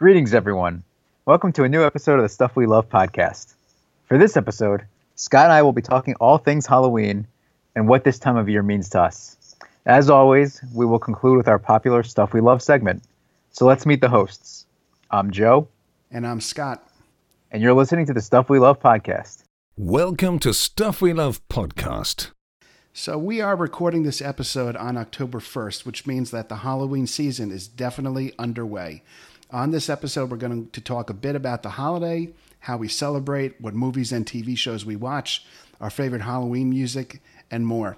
Greetings, everyone. Welcome to a new episode of the Stuff We Love podcast. For this episode, Scott and I will be talking all things Halloween and what this time of year means to us. As always, we will conclude with our popular Stuff We Love segment. So let's meet the hosts. I'm Joe. And I'm Scott. And you're listening to the Stuff We Love podcast. Welcome to Stuff We Love podcast. So, we are recording this episode on October 1st, which means that the Halloween season is definitely underway. On this episode, we're going to talk a bit about the holiday, how we celebrate, what movies and TV shows we watch, our favorite Halloween music, and more.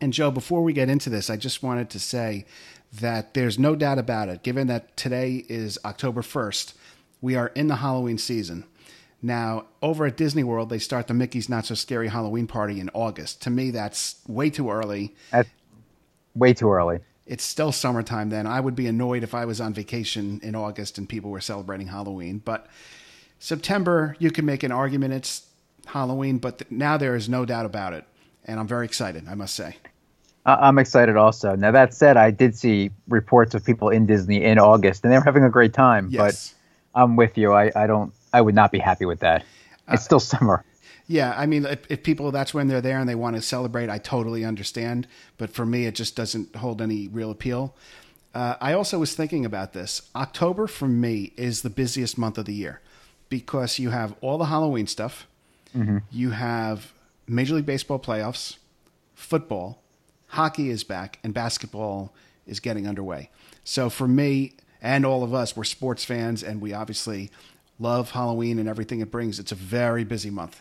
And, Joe, before we get into this, I just wanted to say that there's no doubt about it, given that today is October 1st, we are in the Halloween season. Now, over at Disney World, they start the Mickey's Not So Scary Halloween party in August. To me, that's way too early. That's way too early. It's still summertime then. I would be annoyed if I was on vacation in August and people were celebrating Halloween. But September, you can make an argument it's Halloween, but th- now there is no doubt about it. And I'm very excited, I must say. I'm excited also. Now, that said, I did see reports of people in Disney in August, and they were having a great time. Yes. But I'm with you. I, I don't I would not be happy with that. It's uh, still summer. Yeah, I mean, if, if, people that's when they're there and they want to celebrate, I totally understand. But for me, it just doesn't hold any real appeal. Uh, I also was thinking about this. October for me is the busiest month of the year because you have all the Halloween stuff, mm-hmm. you have Major League Baseball playoffs, football, hockey is back, and basketball is getting underway. So for me and all of us, we're sports fans, and we obviously love Halloween and everything it brings. It's a very busy month.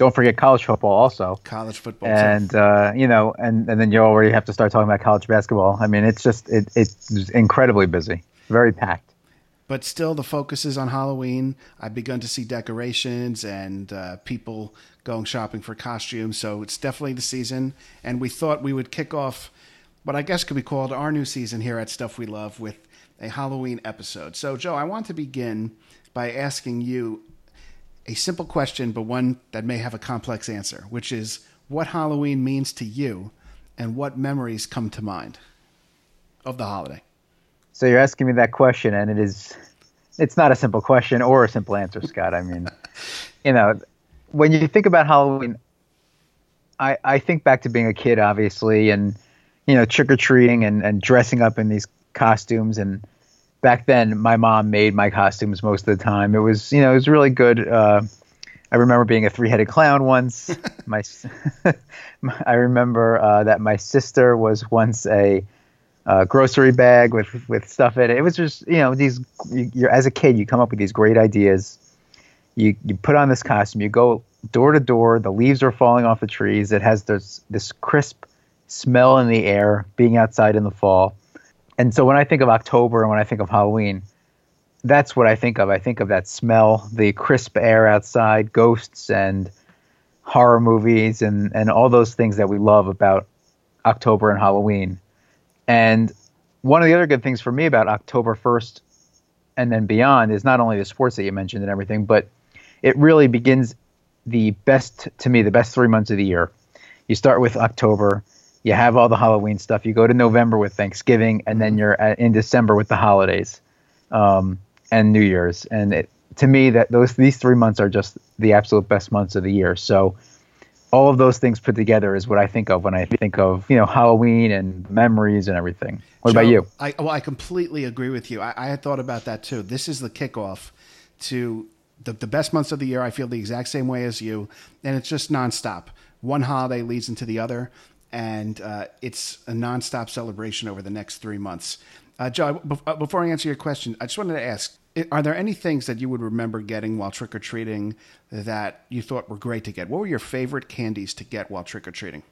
Don't forget college football also. College football, and uh, you know, and, and then you already have to start talking about college basketball. I mean, it's just it, it's incredibly busy, very packed. But still, the focus is on Halloween. I've begun to see decorations and uh, people going shopping for costumes. So it's definitely the season. And we thought we would kick off what I guess could be called our new season here at Stuff We Love with a Halloween episode. So, Joe, I want to begin by asking you a simple question, but one that may have a complex answer, which is what Halloween means to you and what memories come to mind of the holiday. So you're asking me that question, and it is, it's not a simple question or a simple answer, Scott. I mean, you know, when you think about Halloween, I, I think back to being a kid, obviously, and, you know, trick or treating and, and dressing up in these costumes and, back then my mom made my costumes most of the time. It was you know it was really good. Uh, I remember being a three-headed clown once. my, I remember uh, that my sister was once a uh, grocery bag with with stuff in it. It was just you know these. You, as a kid, you come up with these great ideas. You you put on this costume. You go door to door. The leaves are falling off the trees. It has this this crisp smell in the air, being outside in the fall and so when I think of October and when I think of Halloween, that's what I think of. I think of that smell, the crisp air outside, ghosts and horror movies and, and all those things that we love about October and Halloween. And one of the other good things for me about October 1st and then beyond is not only the sports that you mentioned and everything, but it really begins the best, to me, the best three months of the year. You start with October, you have all the Halloween stuff. You go to November with Thanksgiving, and then mm-hmm. you're at, in December with the holidays um, and New Year's. And it, to me, that those these three months are just the absolute best months of the year. So all of those things put together is what I think of when I think of you know Halloween and memories and everything. What Joe, about you? I, well, I completely agree with you. I, I had thought about that too. This is the kickoff to the, the best months of the year. I feel the exact same way as you, and it's just nonstop. One holiday leads into the other and uh, it's a nonstop celebration over the next three months. Uh, Joe, uh, before I answer your question, I just wanted to ask: Are there any things that you would remember getting while trick or treating that you thought were great to get? What were your favorite candies to get while trick or treating?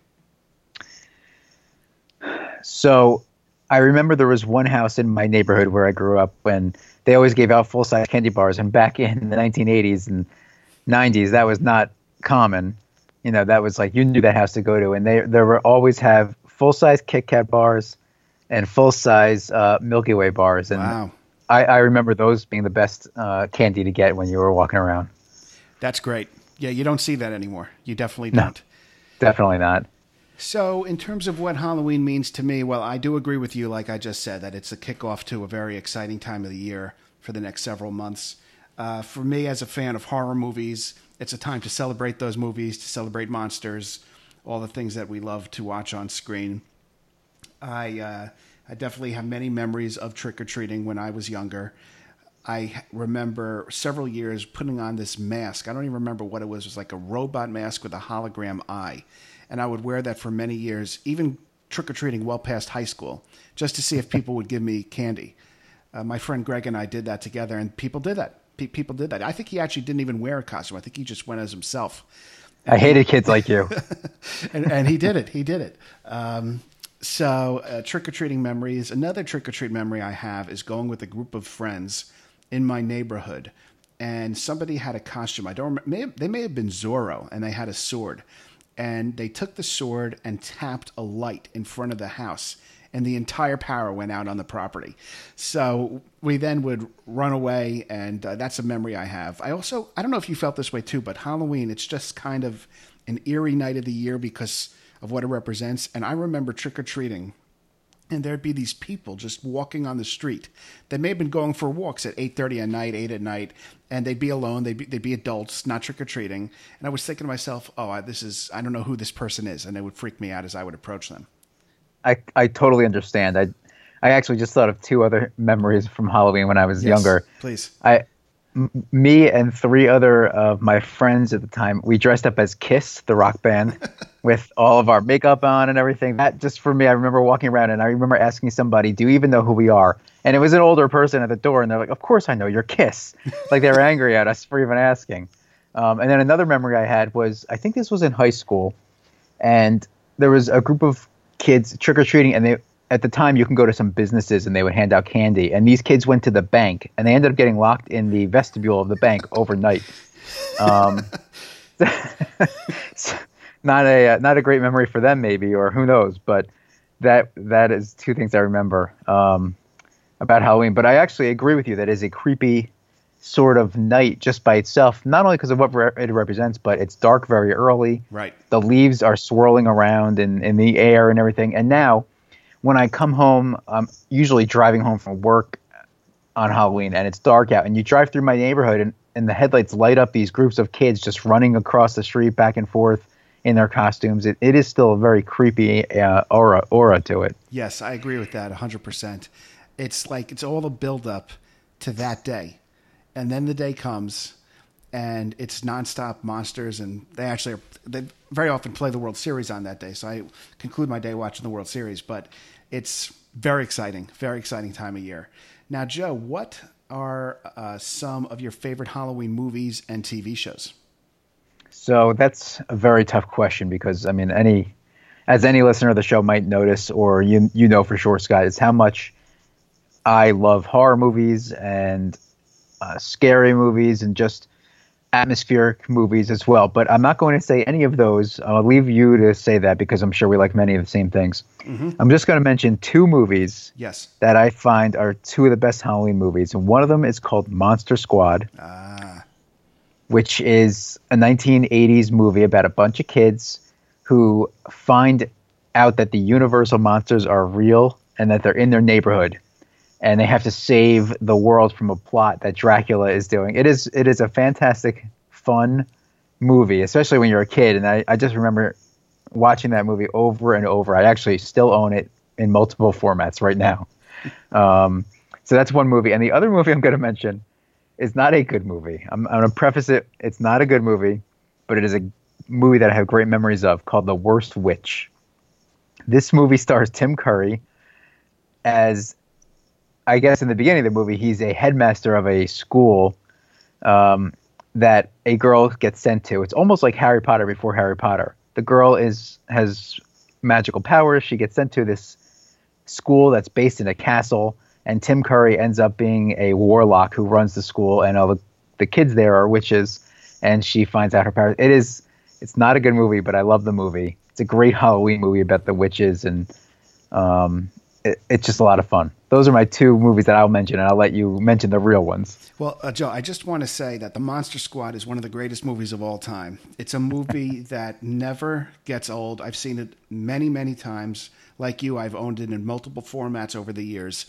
So, I remember there was one house in my neighborhood where I grew up when they always gave out full size candy bars, and back in the 1980s and 90s, that was not common you know that was like you knew that house to go to, and they there were always have full size Kit Kat bars and full size uh, Milky Way bars, and wow. I, I remember those being the best uh, candy to get when you were walking around. That's great. Yeah, you don't see that anymore. You definitely don't. No, definitely not. So, in terms of what Halloween means to me, well, I do agree with you, like I just said, that it's a kickoff to a very exciting time of the year. for the next several months. Uh, for me, as a fan of horror movies, it's a time to celebrate those movies, to celebrate monsters, all the things that we love to watch on screen. I uh, I definitely have many memories of trick or treating when I was younger. I remember several years putting on this mask. I don't even remember what it was. It was like a robot mask with a hologram eye. And I would wear that for many years, even trick or treating well past high school, just to see if people would give me candy. Uh, my friend Greg and I did that together, and people did that. Pe- people did that. I think he actually didn't even wear a costume. I think he just went as himself. I hated kids like you. and, and, he did it. He did it. Um, so, uh, trick or treating memories. Another trick or treat memory I have is going with a group of friends in my neighborhood, and somebody had a costume. I don't remember. May have, they may have been Zorro, and they had a sword, and they took the sword and tapped a light in front of the house, and the entire power went out on the property. So we then would run away, and uh, that's a memory I have. I also I don't know if you felt this way too, but Halloween it's just kind of an eerie night of the year because of what it represents. And I remember trick or treating, and there'd be these people just walking on the street. They may have been going for walks at eight thirty at night, eight at night, and they'd be alone. They'd be, they'd be adults, not trick or treating. And I was thinking to myself, "Oh, I, this is I don't know who this person is," and it would freak me out as I would approach them. I I totally understand. I I actually just thought of two other memories from Halloween when I was yes, younger. Please. I me and three other of my friends at the time, we dressed up as Kiss, the rock band, with all of our makeup on and everything. That just for me, I remember walking around and I remember asking somebody, "Do you even know who we are?" And it was an older person at the door, and they're like, "Of course I know, you're Kiss." like they were angry at us for even asking. Um, and then another memory I had was I think this was in high school, and there was a group of kids trick or treating, and they at the time you can go to some businesses and they would hand out candy. And these kids went to the bank and they ended up getting locked in the vestibule of the bank overnight. Um, not a uh, not a great memory for them maybe or who knows but that that is two things i remember um, about halloween. But i actually agree with you that is a creepy sort of night just by itself not only because of what it represents but it's dark very early. Right. The leaves are swirling around in, in the air and everything. And now when I come home, I'm usually driving home from work on Halloween and it's dark out, and you drive through my neighborhood and, and the headlights light up these groups of kids just running across the street back and forth in their costumes. It, it is still a very creepy uh, aura aura to it. Yes, I agree with that 100%. It's like it's all the build up to that day. And then the day comes and it's nonstop monsters and they actually are, they very often play the World Series on that day. So I conclude my day watching the World Series, but it's very exciting, very exciting time of year. Now, Joe, what are uh, some of your favorite Halloween movies and TV shows? So that's a very tough question because I mean, any as any listener of the show might notice, or you you know for sure, Scott, is how much I love horror movies and uh, scary movies and just atmospheric movies as well. But I'm not going to say any of those. I'll leave you to say that because I'm sure we like many of the same things. Mm-hmm. I'm just going to mention two movies yes. that I find are two of the best Halloween movies. And one of them is called Monster Squad, ah. which is a 1980s movie about a bunch of kids who find out that the universal monsters are real and that they're in their neighborhood and they have to save the world from a plot that Dracula is doing. It is it is a fantastic, fun movie, especially when you're a kid. And I, I just remember watching that movie over and over. I actually still own it in multiple formats right now. Um, so that's one movie. And the other movie I'm going to mention is not a good movie. I'm, I'm going to preface it. It's not a good movie, but it is a movie that I have great memories of called The Worst Witch. This movie stars Tim Curry as I guess in the beginning of the movie, he's a headmaster of a school um, that a girl gets sent to. It's almost like Harry Potter before Harry Potter. The girl is has magical powers. She gets sent to this school that's based in a castle, and Tim Curry ends up being a warlock who runs the school, and all the, the kids there are witches, and she finds out her powers. It is it's not a good movie, but I love the movie. It's a great Halloween movie about the witches, and um, it, it's just a lot of fun. Those are my two movies that I'll mention, and I'll let you mention the real ones. Well, uh, Joe, I just want to say that The Monster Squad is one of the greatest movies of all time. It's a movie that never gets old. I've seen it many, many times. Like you, I've owned it in multiple formats over the years.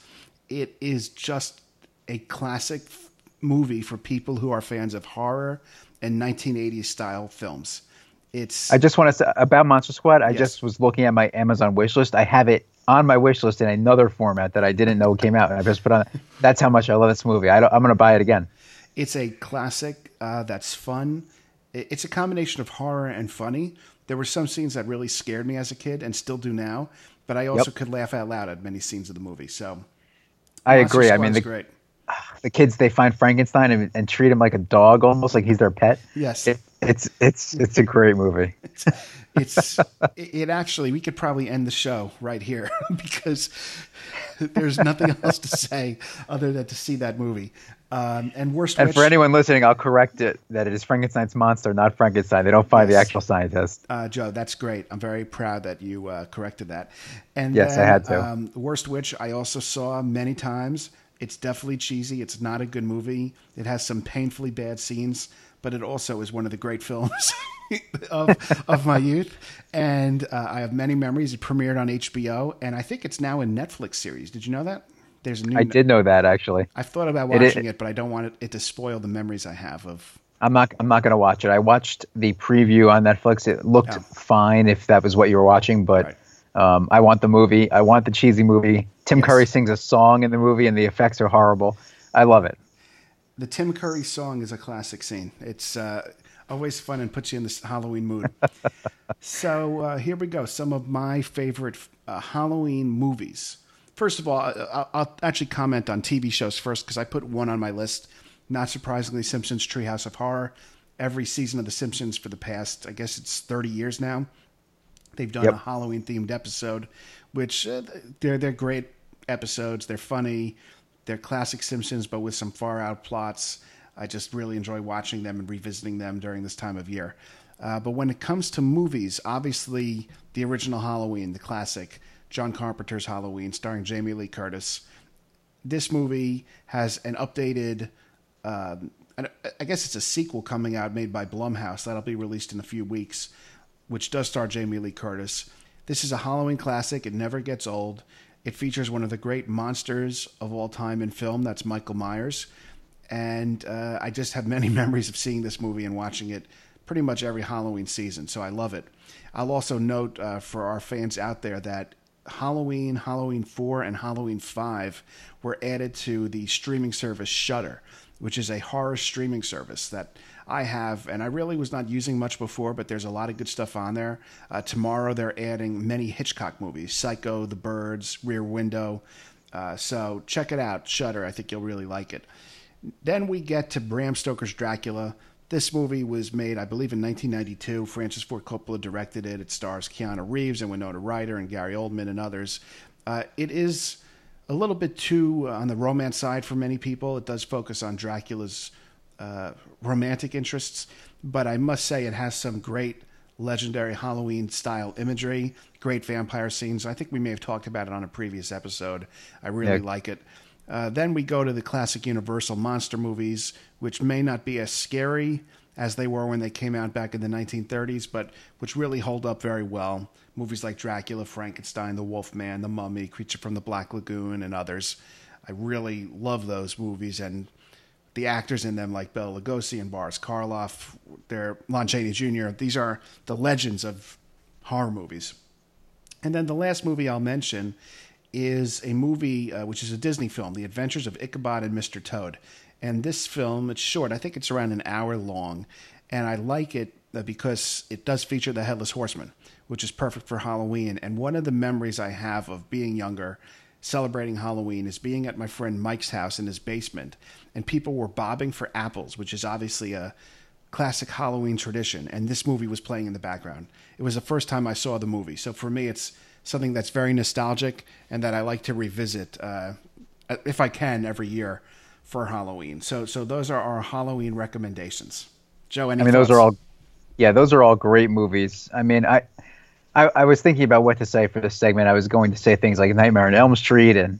It is just a classic f- movie for people who are fans of horror and 1980s style films. It's I just want to say about Monster Squad. I Yes. just was looking at my Amazon wish list. I have it on my wish list in another format that I didn't know came out, and I just put on. That's how much I love this movie. I I'm going to buy it again. It's a classic uh, that's fun. It's a combination of horror and funny. There were some scenes that really scared me as a kid and still do now, but I also Yep. could laugh out loud at many scenes of the movie. So I Monster agree. I mean, Squad's the, great. The kids they find Frankenstein and, and treat him like a dog, almost like he's their pet. Yes. It, it's it's it's a great movie. It's it it actually we could probably end the show right here because there's nothing else to say other than to see that movie. Um, and worst And for anyone listening, I'll correct it that it is Frankenstein's monster, not Frankenstein. They don't find the actual scientist. uh, Joe, that's great. I'm very proud that you uh, corrected that. And Yes, I had to. Um, worst witch I also saw many times. It's definitely cheesy. It's not a good movie. It has some painfully bad scenes, but it also is one of the great films of of my youth. And uh, I have many memories. It premiered on HBO, and I think it's now a Netflix series. Did you know that? There's a new. I did know that actually. I've thought about It- watching it, but I don't want it, it to spoil the memories I have of. I'm not. I'm not going to watch it. I watched the preview on Netflix. It looked Yeah. fine if that was what you were watching, but um, I want the movie. I want the cheesy movie. Tim Yes. Curry sings a song in the movie, and the effects are horrible. I love it. The Tim Curry song is a classic scene. It's uh, always fun and puts you in this Halloween mood. so uh, here we go. Some of my favorite uh, Halloween movies. First of all, I- I'll, I'll actually comment on TV shows first because I put one on my list. Not surprisingly, Simpsons Treehouse of Horror. Every season of The Simpsons for the past, I guess it's 30 years now. They've done Yep. a Halloween themed episode, which uh, they're they're great episodes. They're funny. They're classic Simpsons, but with some far out plots. I just really enjoy watching them and revisiting them during this time of year. Uh, but when it comes to movies, obviously the original Halloween, the classic, John Carpenter's Halloween, starring Jamie Lee Curtis. This movie has an updated um, I guess it's a sequel coming out made by Blumhouse that'll be released in a few weeks, which does star Jamie Lee Curtis. This is a Halloween classic. It never gets old. It features one of the great monsters of all time in film. That's Michael Myers, and uh, I just have many memories of seeing this movie and watching it pretty much every Halloween season. So I love it. I'll also note uh, for our fans out there that Halloween, Halloween 4, and Halloween 5 were added to the streaming service Shudder, which is a horror streaming service that I have, and I really was not using much before, but there's a lot of good stuff on there. Uh, tomorrow they're adding many Hitchcock movies Psycho, The Birds, Rear Window. Uh, so check it out, Shudder. I think you'll really like it. Then we get to Bram Stoker's Dracula. This movie was made, I believe, in 1992. Francis Ford Coppola directed it. It stars Keanu Reeves and Winona Ryder and Gary Oldman and others. Uh, it is a little bit too uh, on the romance side for many people. It does focus on Dracula's uh, romantic interests, but I must say it has some great legendary Halloween style imagery, great vampire scenes. I think we may have talked about it on a previous episode. I really Yeah. like it. Uh, then we go to the classic Universal monster movies, which may not be as scary as they were when they came out back in the 1930s, but which really hold up very well. Movies like Dracula, Frankenstein, The Wolfman, The Mummy, Creature from the Black Lagoon, and others. I really love those movies, and the actors in them, like Bela Lugosi and Boris Karloff, they're Lon Chaney Jr. These are the legends of horror movies. And then the last movie I'll mention is a movie uh, which is a Disney film, The Adventures of Ichabod and Mr. Toad. And this film, it's short. I think it's around an hour long. And I like it uh, because it does feature the Headless Horseman, which is perfect for Halloween. And one of the memories I have of being younger, celebrating Halloween, is being at my friend Mike's house in his basement. And people were bobbing for apples, which is obviously a classic Halloween tradition, and this movie was playing in the background. It was the first time I saw the movie, so for me, it's something that's very nostalgic and that I like to revisit uh, if I can every year for Halloween. So, so those are our Halloween recommendations. Joe, any I mean, those are all, yeah, those are all great movies. I mean, I, I, I was thinking about what to say for this segment. I was going to say things like Nightmare on Elm Street and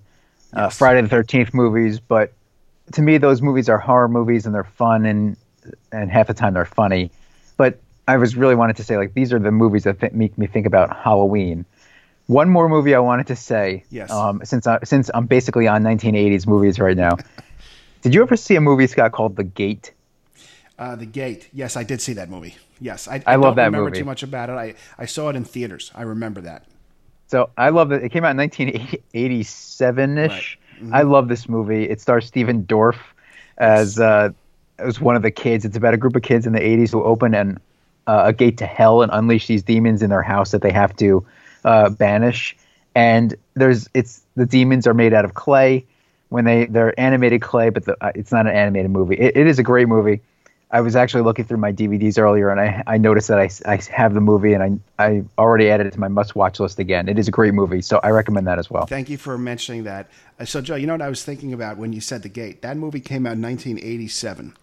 uh, Yes. Friday the Thirteenth movies, but to me, those movies are horror movies and they're fun and and half the time they're funny. But I was really wanted to say like these are the movies that th- make me think about Halloween. One more movie I wanted to say, Yes. um, since I, since I'm basically on 1980s movies right now. Did you ever see a movie, Scott, called The Gate? Uh, the Gate. Yes, I did see that movie. Yes, I, I love don't that remember movie. too much about it. I, I saw it in theaters. I remember that. So I love it. It came out in 1987 ish. I love this movie. It stars Stephen Dorff as uh, as one of the kids. It's about a group of kids in the 80s who open an uh, a gate to hell and unleash these demons in their house that they have to uh, banish. And there's it's the demons are made out of clay when they they're animated clay, but the, uh, it's not an animated movie. It, it is a great movie. I was actually looking through my DVDs earlier, and I, I noticed that I, I have the movie, and I I already added it to my must watch list again. It is a great movie, so I recommend that as well. Thank you for mentioning that. Uh, so, Joe, you know what I was thinking about when you said The Gate? That movie came out in 1987.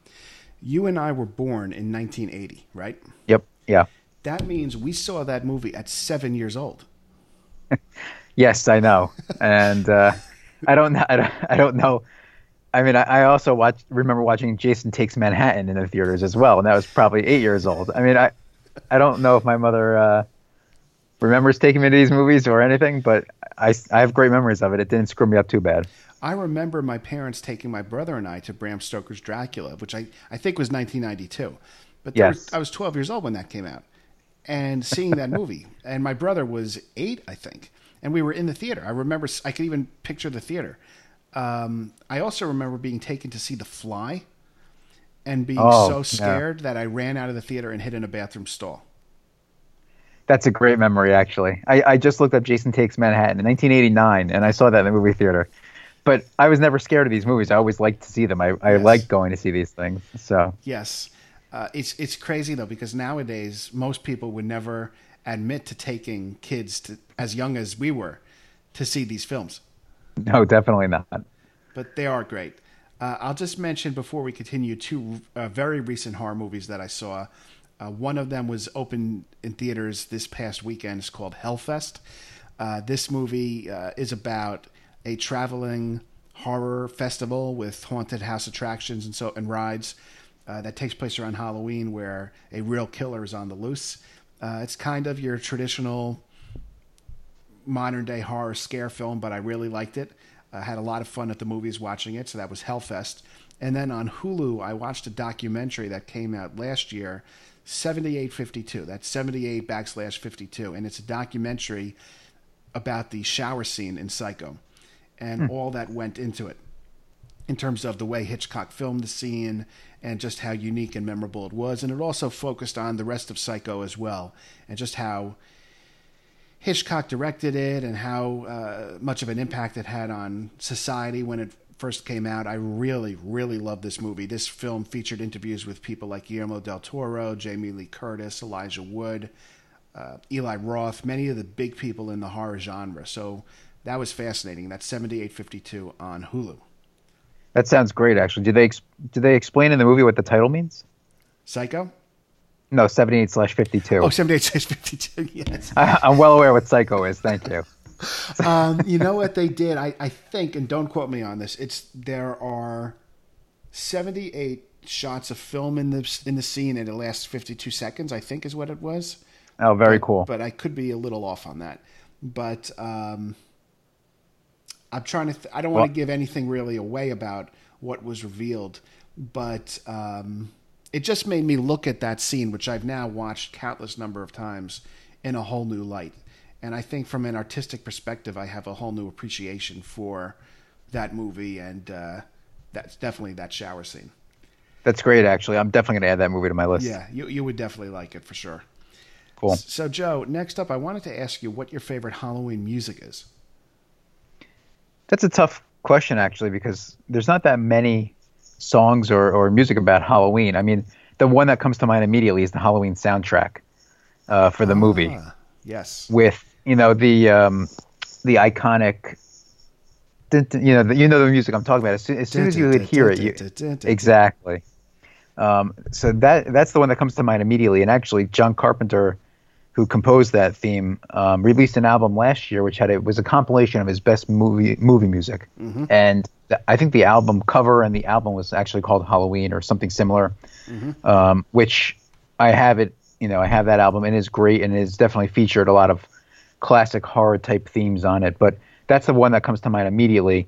You and I were born in 1980, right? Yep, yeah, That means we saw that movie at seven years old. yes, I know, and uh, I don't know, I don't, I don't know. I mean, I, I also watch remember watching Jason Takes Manhattan in the theaters as well, and that was probably eight years old. I mean, I I don't know if my mother uh, remembers taking me to these movies or anything, but I I have great memories of it. It didn't screw me up too bad. I remember my parents taking my brother and I to Bram Stoker's Dracula, which I, I think was 1992. But Yes. I was 12 years old when that came out. And seeing that movie. And my brother was eight, I think. And we were in the theater. I remember, I could even picture the theater. Um, I also remember being taken to see The Fly and being Oh, so yeah. scared that I ran out of the theater and hid in a bathroom stall. That's a great memory, actually. I, I just looked up Jason Takes Manhattan in 1989, and I saw that in the movie theater. But I was never scared of these movies. I always liked to see them. I, I Yes. liked going to see these things. So Yes, uh, it's it's crazy though because nowadays most people would never admit to taking kids to as young as we were to see these films, no, definitely not. but they are great. Uh, I'll just mention before we continue two uh, very recent horror movies that I saw. Uh, one of them was open in theaters this past weekend. It's called Hellfest. Uh, this movie uh, is about a traveling horror festival with haunted house attractions and so and rides uh, that takes place around Halloween, where a real killer is on the loose. Uh, it's kind of your traditional modern day horror scare film, but I really liked it. I had a lot of fun at the movies watching it, so that was Hellfest. And then on Hulu, I watched a documentary that came out last year, 7852. That's 78 backslash 52. And it's a documentary about the shower scene in Psycho and all that went into it in terms of the way Hitchcock filmed the scene and just how unique and memorable it was. And it also focused on the rest of Psycho as well and just how Hitchcock directed it and how uh, much of an impact it had on society when it first came out. I really, really love this movie. This film featured interviews with people like Guillermo del Toro, Jamie Lee Curtis, Elijah Wood, uh, Eli Roth, many of the big people in the horror genre. So that was fascinating. That's 7852 on Hulu. That sounds great, actually. Do they did they explain in the movie what the title means? Psycho? No, 78 slash 52. Oh, 7852, yes. I, I'm well aware what Psycho is. Thank you. um, you know what they did? I, I think, and don't quote me on this. It's there are seventy eight shots of film in the in the scene, and it lasts fifty two seconds. I think is what it was. Oh, very But- cool. But I could be a little off on that. But um, I'm trying to. Th- I don't want Well- to give anything really away about what was revealed, but um, it just made me look at that scene, which I've now watched countless number of times, in a whole new light. And I think, from an artistic perspective, I have a whole new appreciation for that movie, and uh, that's definitely that shower scene. That's great, actually. I'm definitely going to add that movie to my list. Yeah, you you would definitely like it for sure. Cool. So, Joe, next up, I wanted to ask you what your favorite Halloween music is. That's a tough question, actually, because there's not that many songs or, or music about Halloween. I mean, the one that comes to mind immediately is the Halloween soundtrack uh, for the movie Ah, yes. with, you know, the um, the iconic, you know, the, you know the music I'm talking about. As soon as, soon as you would hear it, you, Exactly. Um, so that that's the one that comes to mind immediately. And actually, John Carpenter, who composed that theme, um, released an album last year, which had it was a compilation of his best movie movie music. And th- I think the album cover and the album was actually called Halloween or something similar. Um, which I have it. You know, I have that album and it's great and it's definitely featured a lot of classic horror type themes on it. But that's the one that comes to mind immediately.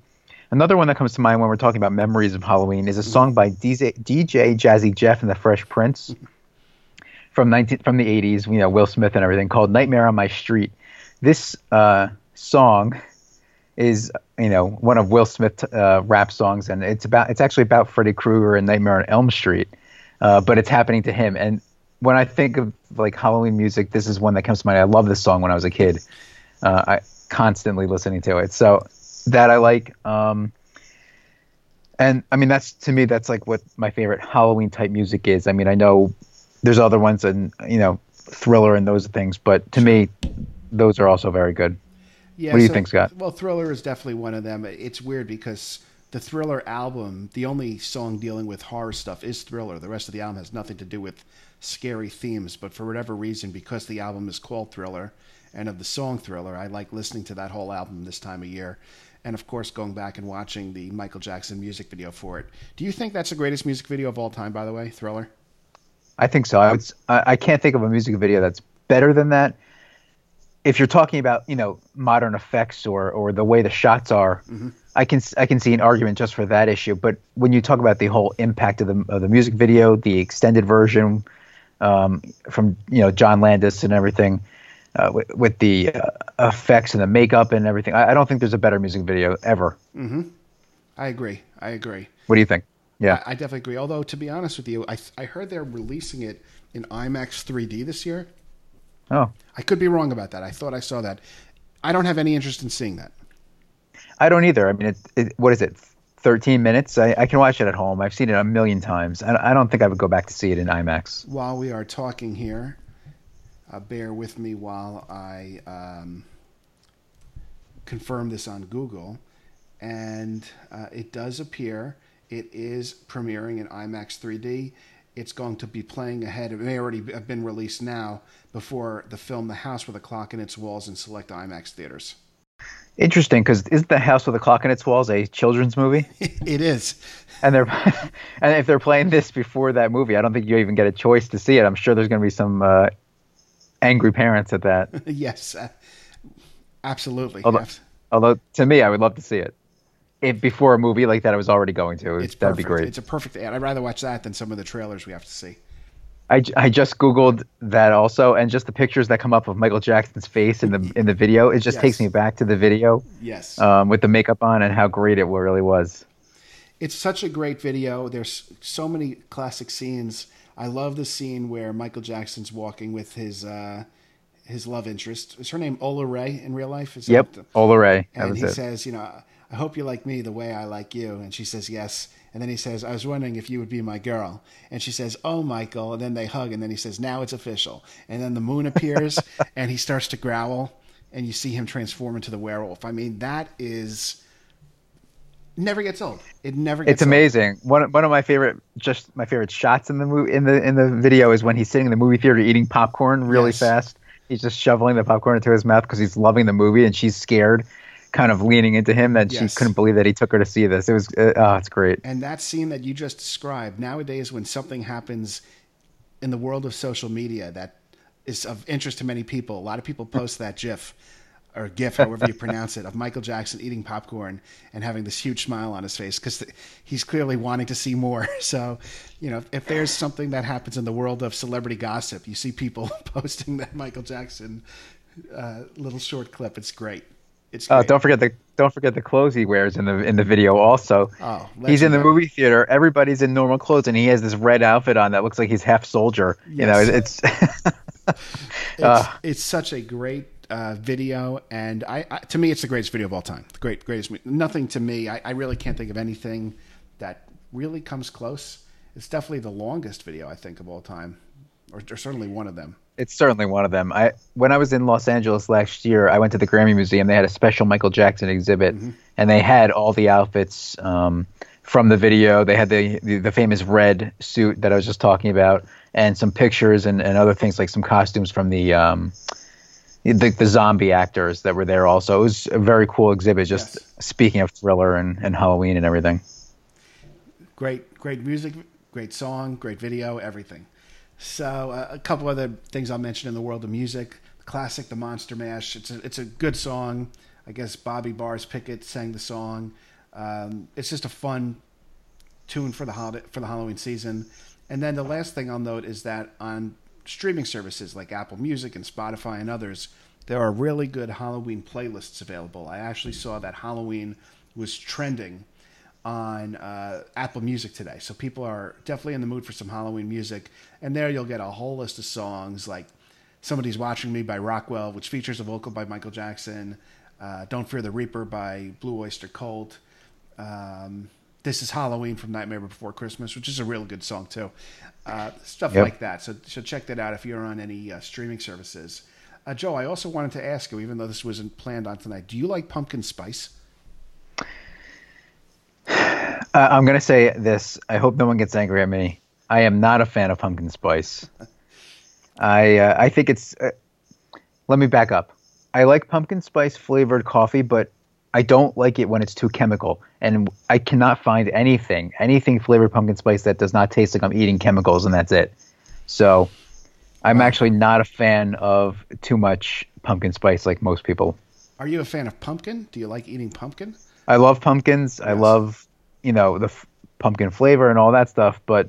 Another one that comes to mind when we're talking about memories of Halloween is a song by DJ, DJ Jazzy Jeff and the Fresh Prince from 19, from the 80s, you know, Will Smith and everything, called Nightmare on My Street. This uh, song is, you know, one of Will Smith uh, rap songs, and it's about it's actually about Freddy Krueger and Nightmare on Elm Street, uh, but it's happening to him. And when I think of like Halloween music, this is one that comes to mind. I love this song when I was a kid. Uh, I constantly listening to it. So that I like. Um, and I mean, that's to me, that's like what my favorite Halloween type music is. I mean, I know there's other ones and you know, Thriller and those things, but to me, those are also very good. Yeah, What do you think, Scott? Well, Thriller is definitely one of them. It's weird because the Thriller album, the only song dealing with horror stuff is Thriller. The rest of the album has nothing to do with scary themes. But for whatever reason, because the album is called Thriller and of the song Thriller, I like listening to that whole album this time of year. And of course, going back and watching the Michael Jackson music video for it. Do you think that's the greatest music video of all time, by the way, Thriller? I think so. I, would, I can't think of a music video that's better than that. If you're talking about you know modern effects or or the way the shots are, I can I can see an argument just for that issue. But when you talk about the whole impact of the of the music video, the extended version um, from you know John Landis and everything, uh, with, with the uh, effects and the makeup and everything, I, I don't think there's a better music video ever. I agree. I agree. What do you think? Yeah. I, I definitely agree. Although, to be honest with you, I, I heard they're releasing it in IMAX 3D this year. Oh, I could be wrong about that. I thought I saw that. I don't have any interest in seeing that. I don't either. I mean, it, it, what is it? 13 minutes? I, I can watch it at home. I've seen it a million times. I, I don't think I would go back to see it in IMAX. While we are talking here, uh, bear with me while I um, confirm this on Google. And uh, it does appear it is premiering in IMAX 3D. It's going to be playing ahead. It may already have been released now before the film The House with a Clock in Its Walls in select IMAX theaters. Interesting, because isn't the House with a Clock in Its Walls a children's movie? it is. And they're and if they're playing this before that movie, I don't think you even get a choice to see it. I'm sure there's going to be some uh, angry parents at that. yes, uh, absolutely. Although, although to me, I would love to see it. If before a movie like that, I was already going to. It's That'd perfect. be great. It's a perfect ad. I'd rather watch that than some of the trailers we have to see. I, I just googled that also, and just the pictures that come up of Michael Jackson's face in the in the video, it just Yes. takes me back to the video Yes. um, with the makeup on and how great it really was. it's such a great video. There's so many classic scenes. I love the scene where Michael Jackson's walking with his uh, his love interest. Is her name Ola Ray in real life? Is that Yep, Ola Ray. And he it. says, you know, I hope you like me the way I like you. And she says, yes. And then he says, I was wondering if you would be my girl. And she says, oh, Michael. And then they hug. And then he says, now it's official. And then the moon appears and he starts to growl. And you see him transform into the werewolf. I mean, that is never gets old. It never gets It's old. amazing. One one of my favorite, just my favorite shots in the movie in the in the video is when he's sitting in the movie theater eating popcorn really Yes. fast. He's just shoveling the popcorn into his mouth because he's loving the movie, and she's scared, kind of leaning into him that Yes. she couldn't believe that he took her to see this. It was, uh, oh, it's great. And that scene that you just described, nowadays, when something happens in the world of social media that is of interest to many people, a lot of people post that GIF or GIF, however you pronounce it, of Michael Jackson eating popcorn and having this huge smile on his face because he's clearly wanting to see more. So, you know, if there's something that happens in the world of celebrity gossip, you see people posting that Michael Jackson uh, little short clip. It's great. It's Uh, don't forget the don't forget the clothes he wears in the in the video. Also, Oh, he's in the movie theater. Everybody's in normal clothes, and he has this red outfit on that looks like he's half soldier. You know, it's It's, Uh. it's such a great uh, video, and I, I to me, it's the greatest video of all time. The great, greatest. Nothing to me. I, I really can't think of anything that really comes close. It's definitely the longest video I think of all time, or, or certainly one of them. It's certainly one of them. I when I was in Los Angeles last year, I went to the Grammy Museum. They had a special Michael Jackson exhibit, and they had all the outfits um, from the video. They had the, the the famous red suit that I was just talking about, and some pictures and, and other things like some costumes from the um, the, the zombie actors that were there. Also, it was a very cool exhibit. Just Yes. speaking of thriller and, and Halloween and everything. Great, great music, great song, great video, everything. So uh, a couple other things I'll mention in the world of music. The classic, The Monster Mash. It's a, it's a good song. I guess Bobby Boris Pickett sang the song. Um, it's just a fun tune for the holiday for the Halloween season. And then the last thing I'll note is that on streaming services like Apple Music and Spotify and others, there are really good Halloween playlists available. I actually saw that Halloween was trending on uh, Apple Music today. So people are definitely in the mood for some Halloween music. And there you'll get a whole list of songs like Somebody's Watching Me by Rockwell, which features a vocal by Michael Jackson, uh, Don't Fear the Reaper by Blue Oyster Cult. Um, this is Halloween from Nightmare Before Christmas, which is a real good song too. Uh, stuff yep. like that. So, so check that out if you're on any uh, streaming services. Uh, Joe, I also wanted to ask you, even though this wasn't planned on tonight, do you like pumpkin spice? Uh, I'm going to say this. I hope no one gets angry at me. I am not a fan of pumpkin spice. I uh, I think it's. Uh, let me back up. I like pumpkin spice flavored coffee, but I don't like it when it's too chemical. And I cannot find anything, anything flavored pumpkin spice that does not taste like I'm eating chemicals, and that's it. So I'm actually not a fan of too much pumpkin spice like most people. Are you a fan of pumpkin? Do you like eating pumpkin? I love pumpkins. Yes. I love, you know, the f- pumpkin flavor and all that stuff. But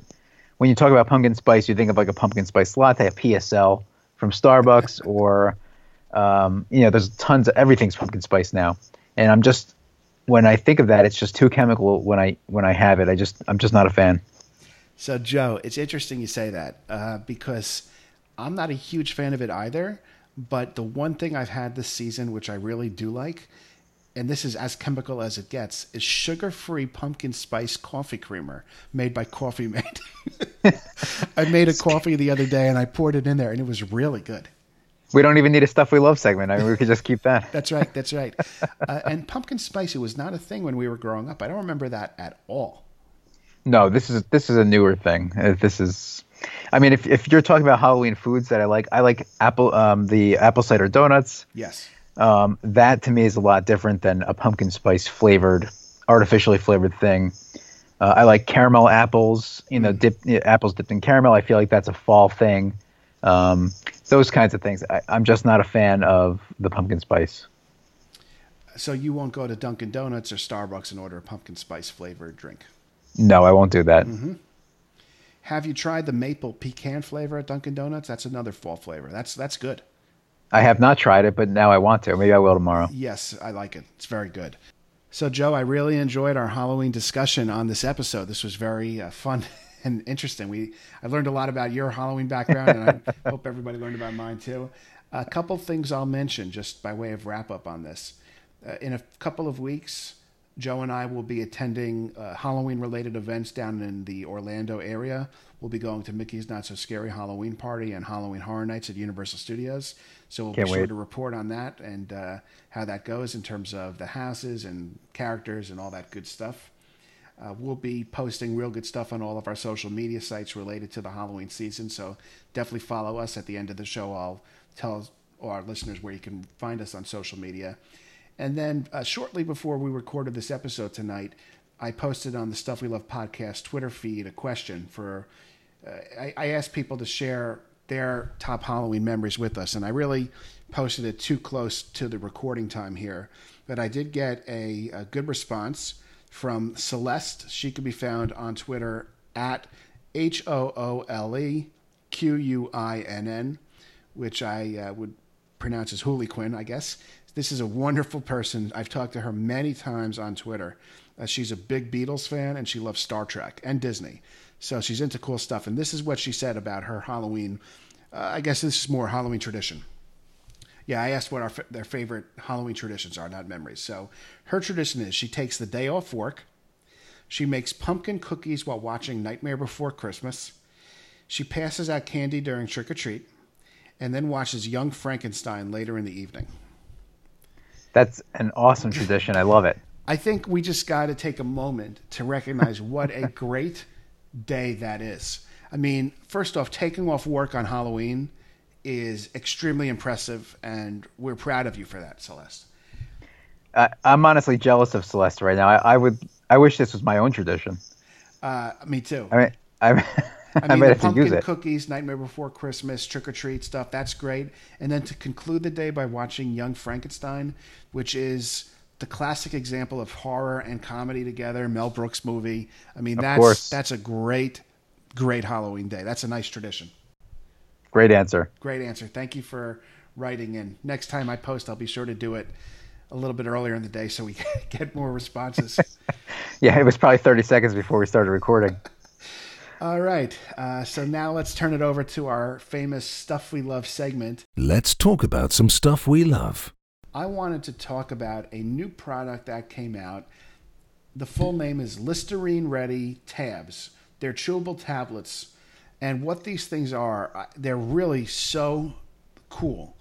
when you talk about pumpkin spice, you think of like a pumpkin spice latte, a PSL from Starbucks, or, um, you know, there's tons of everything's pumpkin spice now. And I'm just, when I think of that, it's just too chemical when I when I have it. I just I'm just not a fan. So Joe, it's interesting you say that uh, because I'm not a huge fan of it either. But the one thing I've had this season, which I really do like, and this is as chemical as it gets, is sugar-free pumpkin spice coffee creamer made by Coffee Mate. I made a coffee the other day and I poured it in there, and it was really good. We don't even need a stuff we love segment. I mean, we could just keep that. that's right. That's right. Uh, and pumpkin spice it was not a thing when we were growing up. I don't remember that at all. No, this is this is a newer thing. Uh, this is I mean, if if you're talking about Halloween foods that I like, I like apple um, the apple cider donuts. Yes. Um, that to me is a lot different than a pumpkin spice flavored, artificially flavored thing. Uh, I like caramel apples. You know, dip, apples dipped in caramel. I feel like that's a fall thing. Um, those kinds of things. I, I'm just not a fan of the pumpkin spice. So you won't go to Dunkin' Donuts or Starbucks and order a pumpkin spice flavored drink. No, I won't do that. Mm-hmm. Have you tried the maple pecan flavor at Dunkin' Donuts? That's another fall flavor. That's that's good. I have not tried it, but now I want to. Maybe I will tomorrow. Yes, I like it. It's very good. So, Joe, I really enjoyed our Halloween discussion on this episode. This was very uh, fun and interesting. We I learned a lot about your Halloween background, and I hope everybody learned about mine too. A couple things I'll mention just by way of wrap up on this. Uh, in a couple of weeks, Joe and I will be attending uh, Halloween related events down in the Orlando area. We'll be going to Mickey's Not So Scary Halloween Party and Halloween Horror Nights at Universal Studios. So we'll Can't be sure to report on that and uh, how that goes in terms of the houses and characters and all that good stuff. Uh, we'll be posting real good stuff on all of our social media sites related to the Halloween season. So definitely follow us. At the end of the show, I'll tell our listeners where you can find us on social media. And then uh, shortly before we recorded this episode tonight, I posted on the Stuff We Love podcast Twitter feed a question for. Uh, I, I, asked people to share their top Halloween memories with us, and I really posted it too close to the recording time here. But I did get a, a good response from Celeste. She can be found on Twitter at H O O L E Q U I N N, which I uh, would pronounce as Hooli Quinn, I guess. This is a wonderful person. I've talked to her many times on Twitter. Uh, she's a big Beatles fan and she loves Star Trek and Disney. So she's into cool stuff. And this is what she said about her Halloween. Uh, I guess this is more Halloween tradition. Yeah, I asked what our, their favorite Halloween traditions are, not memories. So her tradition is she takes the day off work. She makes pumpkin cookies while watching Nightmare Before Christmas. She passes out candy during trick or treat and then watches Young Frankenstein later in the evening. That's an awesome tradition. I love it. I think we just got to take a moment to recognize what a great day that is. I mean, first off, taking off work on Halloween is extremely impressive, and we're proud of you for that, Celeste. I, am honestly jealous of Celeste right now. I, I, would, I wish this was my own tradition. Uh, me too. I mean, I. I mean, the pumpkin cookies, Nightmare Before Christmas, trick or treat stuff, that's great. And then to conclude the day by watching Young Frankenstein, which is the classic example of horror and comedy together. Mel Brooks movie. I mean, Of that's course. that's a great, great Halloween day. That's a nice tradition. Great answer. Great answer. Thank you for writing in. Next time I post, I'll be sure to do it a little bit earlier in the day so we get more responses. Yeah, it was probably 30 seconds before we started recording. All right. Uh, so now let's turn it over to our famous Stuff We Love segment. Let's talk about some stuff we love. I wanted to talk about a new product that came out. The full name is Listerine Ready Tabs. They're chewable tablets. And what these things are, they're really so cool.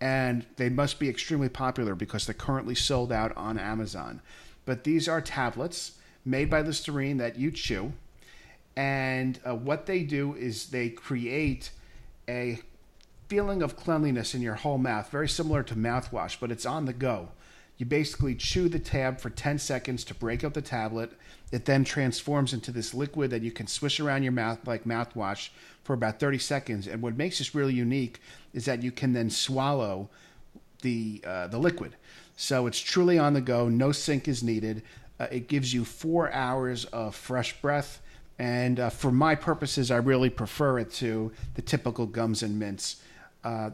And they must be extremely popular because they're currently sold out on Amazon. But these are tablets made by Listerine that you chew. And uh, what they do is they create a feeling of cleanliness in your whole mouth, very similar to mouthwash, but it's on the go. You basically chew the tab for 10 seconds to break up the tablet. It then transforms into this liquid that you can swish around your mouth like mouthwash for about 30 seconds. And what makes this really unique is that you can then swallow the uh, the liquid. So it's truly on the go. No sink is needed. Uh, it gives you four hours of fresh breath. And uh, for my purposes, I really prefer it to the typical gums and mints. Uh,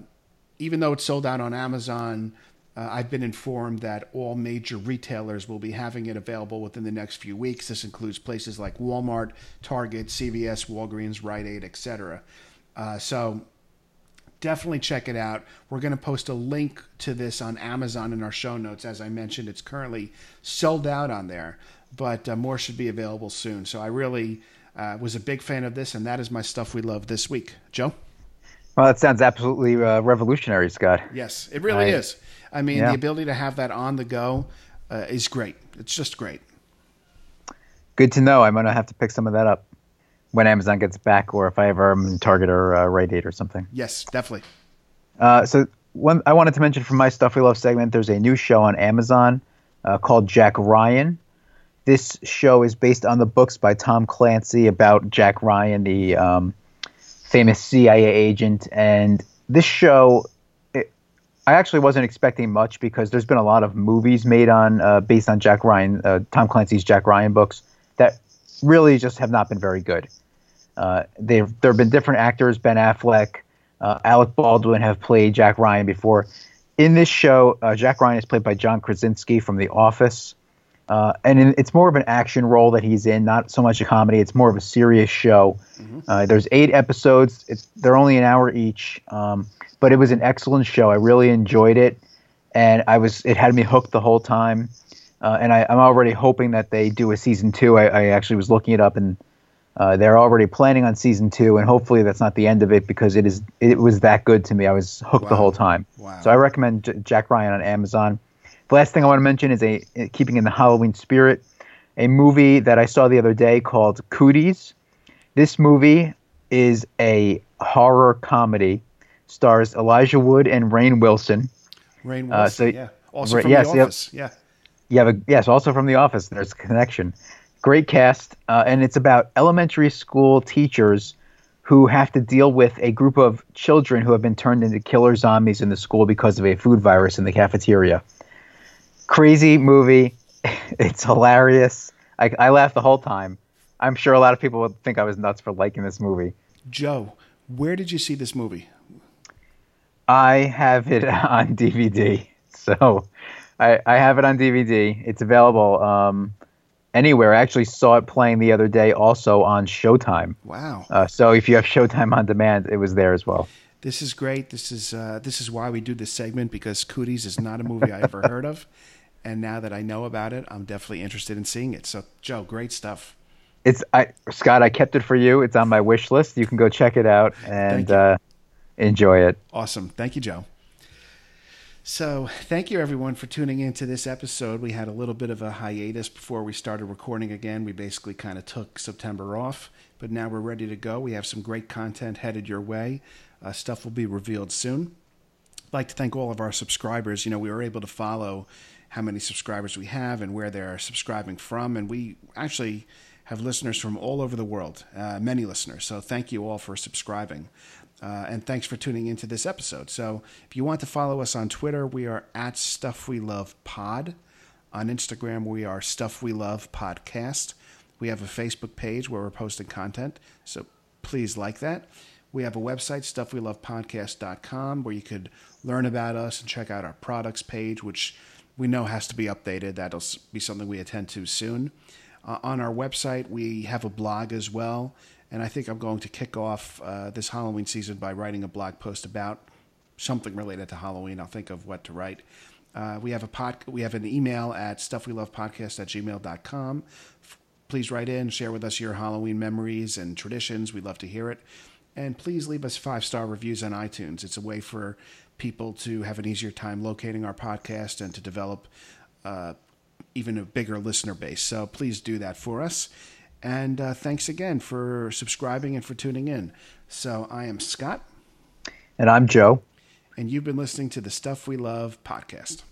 even though it's sold out on Amazon, uh, I've been informed that all major retailers will be having it available within the next few weeks. This includes places like Walmart, Target, CVS, Walgreens, Rite Aid, etc. Uh, so definitely check it out. We're going to post a link to this on Amazon in our show notes. As I mentioned, it's currently sold out on there, but uh, more should be available soon. So I really uh, was a big fan of this, and that is my stuff we love this week. Joe? Well, that sounds absolutely uh, revolutionary, Scott. Yes, it really I- is. I mean, Yeah. the ability to have that on the go uh, is great. It's just great. Good to know. I'm going to have to pick some of that up when Amazon gets back or if I ever am in Target or uh, Rite Aid or something. Yes, definitely. Uh, so one I wanted to mention from my stuff we love segment. There's a new show on Amazon uh, called Jack Ryan. This show is based on the books by Tom Clancy about Jack Ryan, the um, famous CIA agent. And this show, it, I actually wasn't expecting much because there's been a lot of movies made on uh, based on Jack Ryan, uh, Tom Clancy's Jack Ryan books that really just have not been very good. Uh, there have been different actors, Ben Affleck, uh, Alec Baldwin have played Jack Ryan before. In this show, uh, Jack Ryan is played by John Krasinski from The Office, uh, and in, it's more of an action role that he's in, not so much a comedy. It's more of a serious show. Uh, there's eight episodes. It's they're only an hour each, um, but it was an excellent show. I really enjoyed it, and I was it had me hooked the whole time. Uh, and I, I'm already hoping that they do a season two. I, I actually was looking it up, and uh, they're already planning on season two, and hopefully that's not the end of it because it is it was that good to me. I was hooked the whole time. Wow. So I recommend J- Jack Ryan on Amazon. The last thing I want to mention is a keeping in the Halloween spirit, a movie that I saw the other day called Cooties. This movie is a horror comedy, stars Elijah Wood and Rainn Wilson. Rainn Uh, Wilson, so- yeah. Also Ra- from yes, The. Office, yeah. You have a yes, also from The Office. There's a connection. Great cast, uh, and it's about elementary school teachers who have to deal with a group of children who have been turned into killer zombies in the school because of a food virus in the cafeteria. Crazy movie. It's hilarious. I, I laughed the whole time. I'm sure a lot of people would think I was nuts for liking this movie. Joe, where did you see this movie? I have it on DVD, so I, I have it on DVD. It's available um, anywhere. I actually saw it playing the other day, also on Showtime. Wow. Uh, so if you have Showtime on demand, it was there as well. This is great. This is uh, this is why we do this segment because Cooties is not a movie I ever heard of, and now that I know about it, I'm definitely interested in seeing it. So, Joe, great stuff. It's I Scott. I kept it for you. It's on my wish list. You can go check it out and uh, enjoy it. Awesome. Thank you, Joe. So, thank you everyone for tuning in to this episode. We had a little bit of a hiatus before we started recording again. We basically kind of took September off, but now we're ready to go. We have some great content headed your way. Uh, stuff will be revealed soon. I'd like to thank all of our subscribers. You know, we were able to follow how many subscribers we have and where they're subscribing from, and we actually have listeners from all over the world, uh, many listeners. So thank you all for subscribing. Uh, and thanks for tuning into this episode. So, if you want to follow us on Twitter, we are at Stuff We Love Pod. On Instagram, we are Stuff We Love Podcast. We have a Facebook page where we're posting content, so please like that. We have a website, stuffwelovepodcast.com, where you could learn about us and check out our products page, which we know has to be updated. That'll be something we attend to soon. Uh, on our website, we have a blog as well, and I think I'm going to kick off uh, this Halloween season by writing a blog post about something related to Halloween. I'll think of what to write. Uh, we have a pod, we have an email at stuffwelovepodcast at gmail.com. Please write in, share with us your Halloween memories and traditions. We'd love to hear it. And please leave us five star reviews on iTunes. It's a way for people to have an easier time locating our podcast and to develop uh, even a bigger listener base. So please do that for us. And uh, thanks again for subscribing and for tuning in. So I am Scott. And I'm Joe and you've been listening to the Stuff We Love podcast.